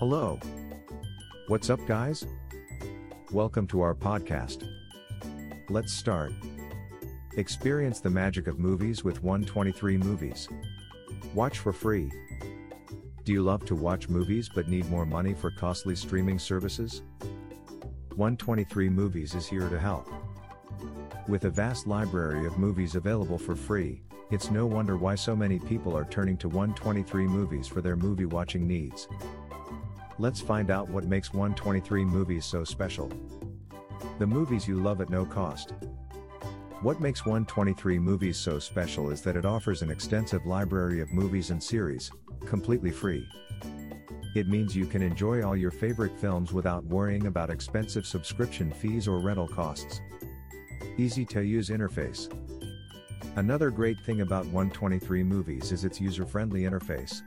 Hello. What's up, guys? Welcome to our podcast. Let's start. Experience the magic of movies with 123 Movies. Watch for free. Do you love to watch movies but need more money for costly streaming services? 123 Movies is here to help. With a vast library of movies available for free, it's no wonder why so many people are turning to 123 Movies for their movie watching needs. Let's find out what makes 123 Movies so special. The movies you love at no cost. What makes 123 Movies so special is that it offers an extensive library of movies and series, completely free. It means you can enjoy all your favorite films without worrying about expensive subscription fees or rental costs. Easy to use interface. Another great thing about 123 Movies is its user friendly interface.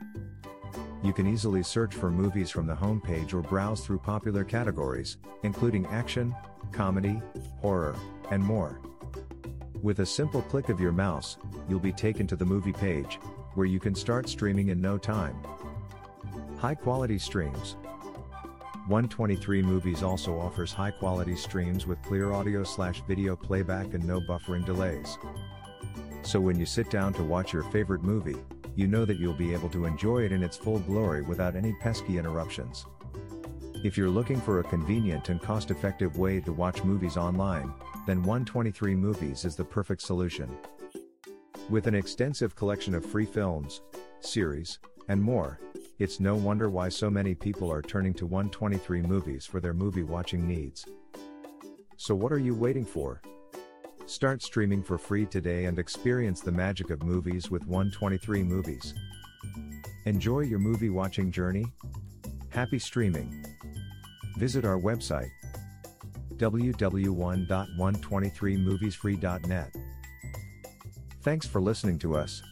You can easily search for movies from the homepage or browse through popular categories, including action, comedy, horror, and more. With a simple click of your mouse, you'll be taken to the movie page, where you can start streaming in no time. High quality streams. 123 Movies also offers high quality streams with clear audio slash video playback and no buffering delays. So when you sit down to watch your favorite movie, you know that you'll be able to enjoy it in its full glory without any pesky interruptions. If you're looking for a convenient and cost effective way to watch movies online, then 123 Movies is the perfect solution. With an extensive collection of free films, series, and more, it's no wonder why so many people are turning to 123 Movies for their movie watching needs. So, what are you waiting for? Start streaming for free today and experience the magic of movies with 123 Movies. Enjoy your movie watching journey. Happy streaming. Visit our website www.123moviesfree.net. Thanks for listening to us.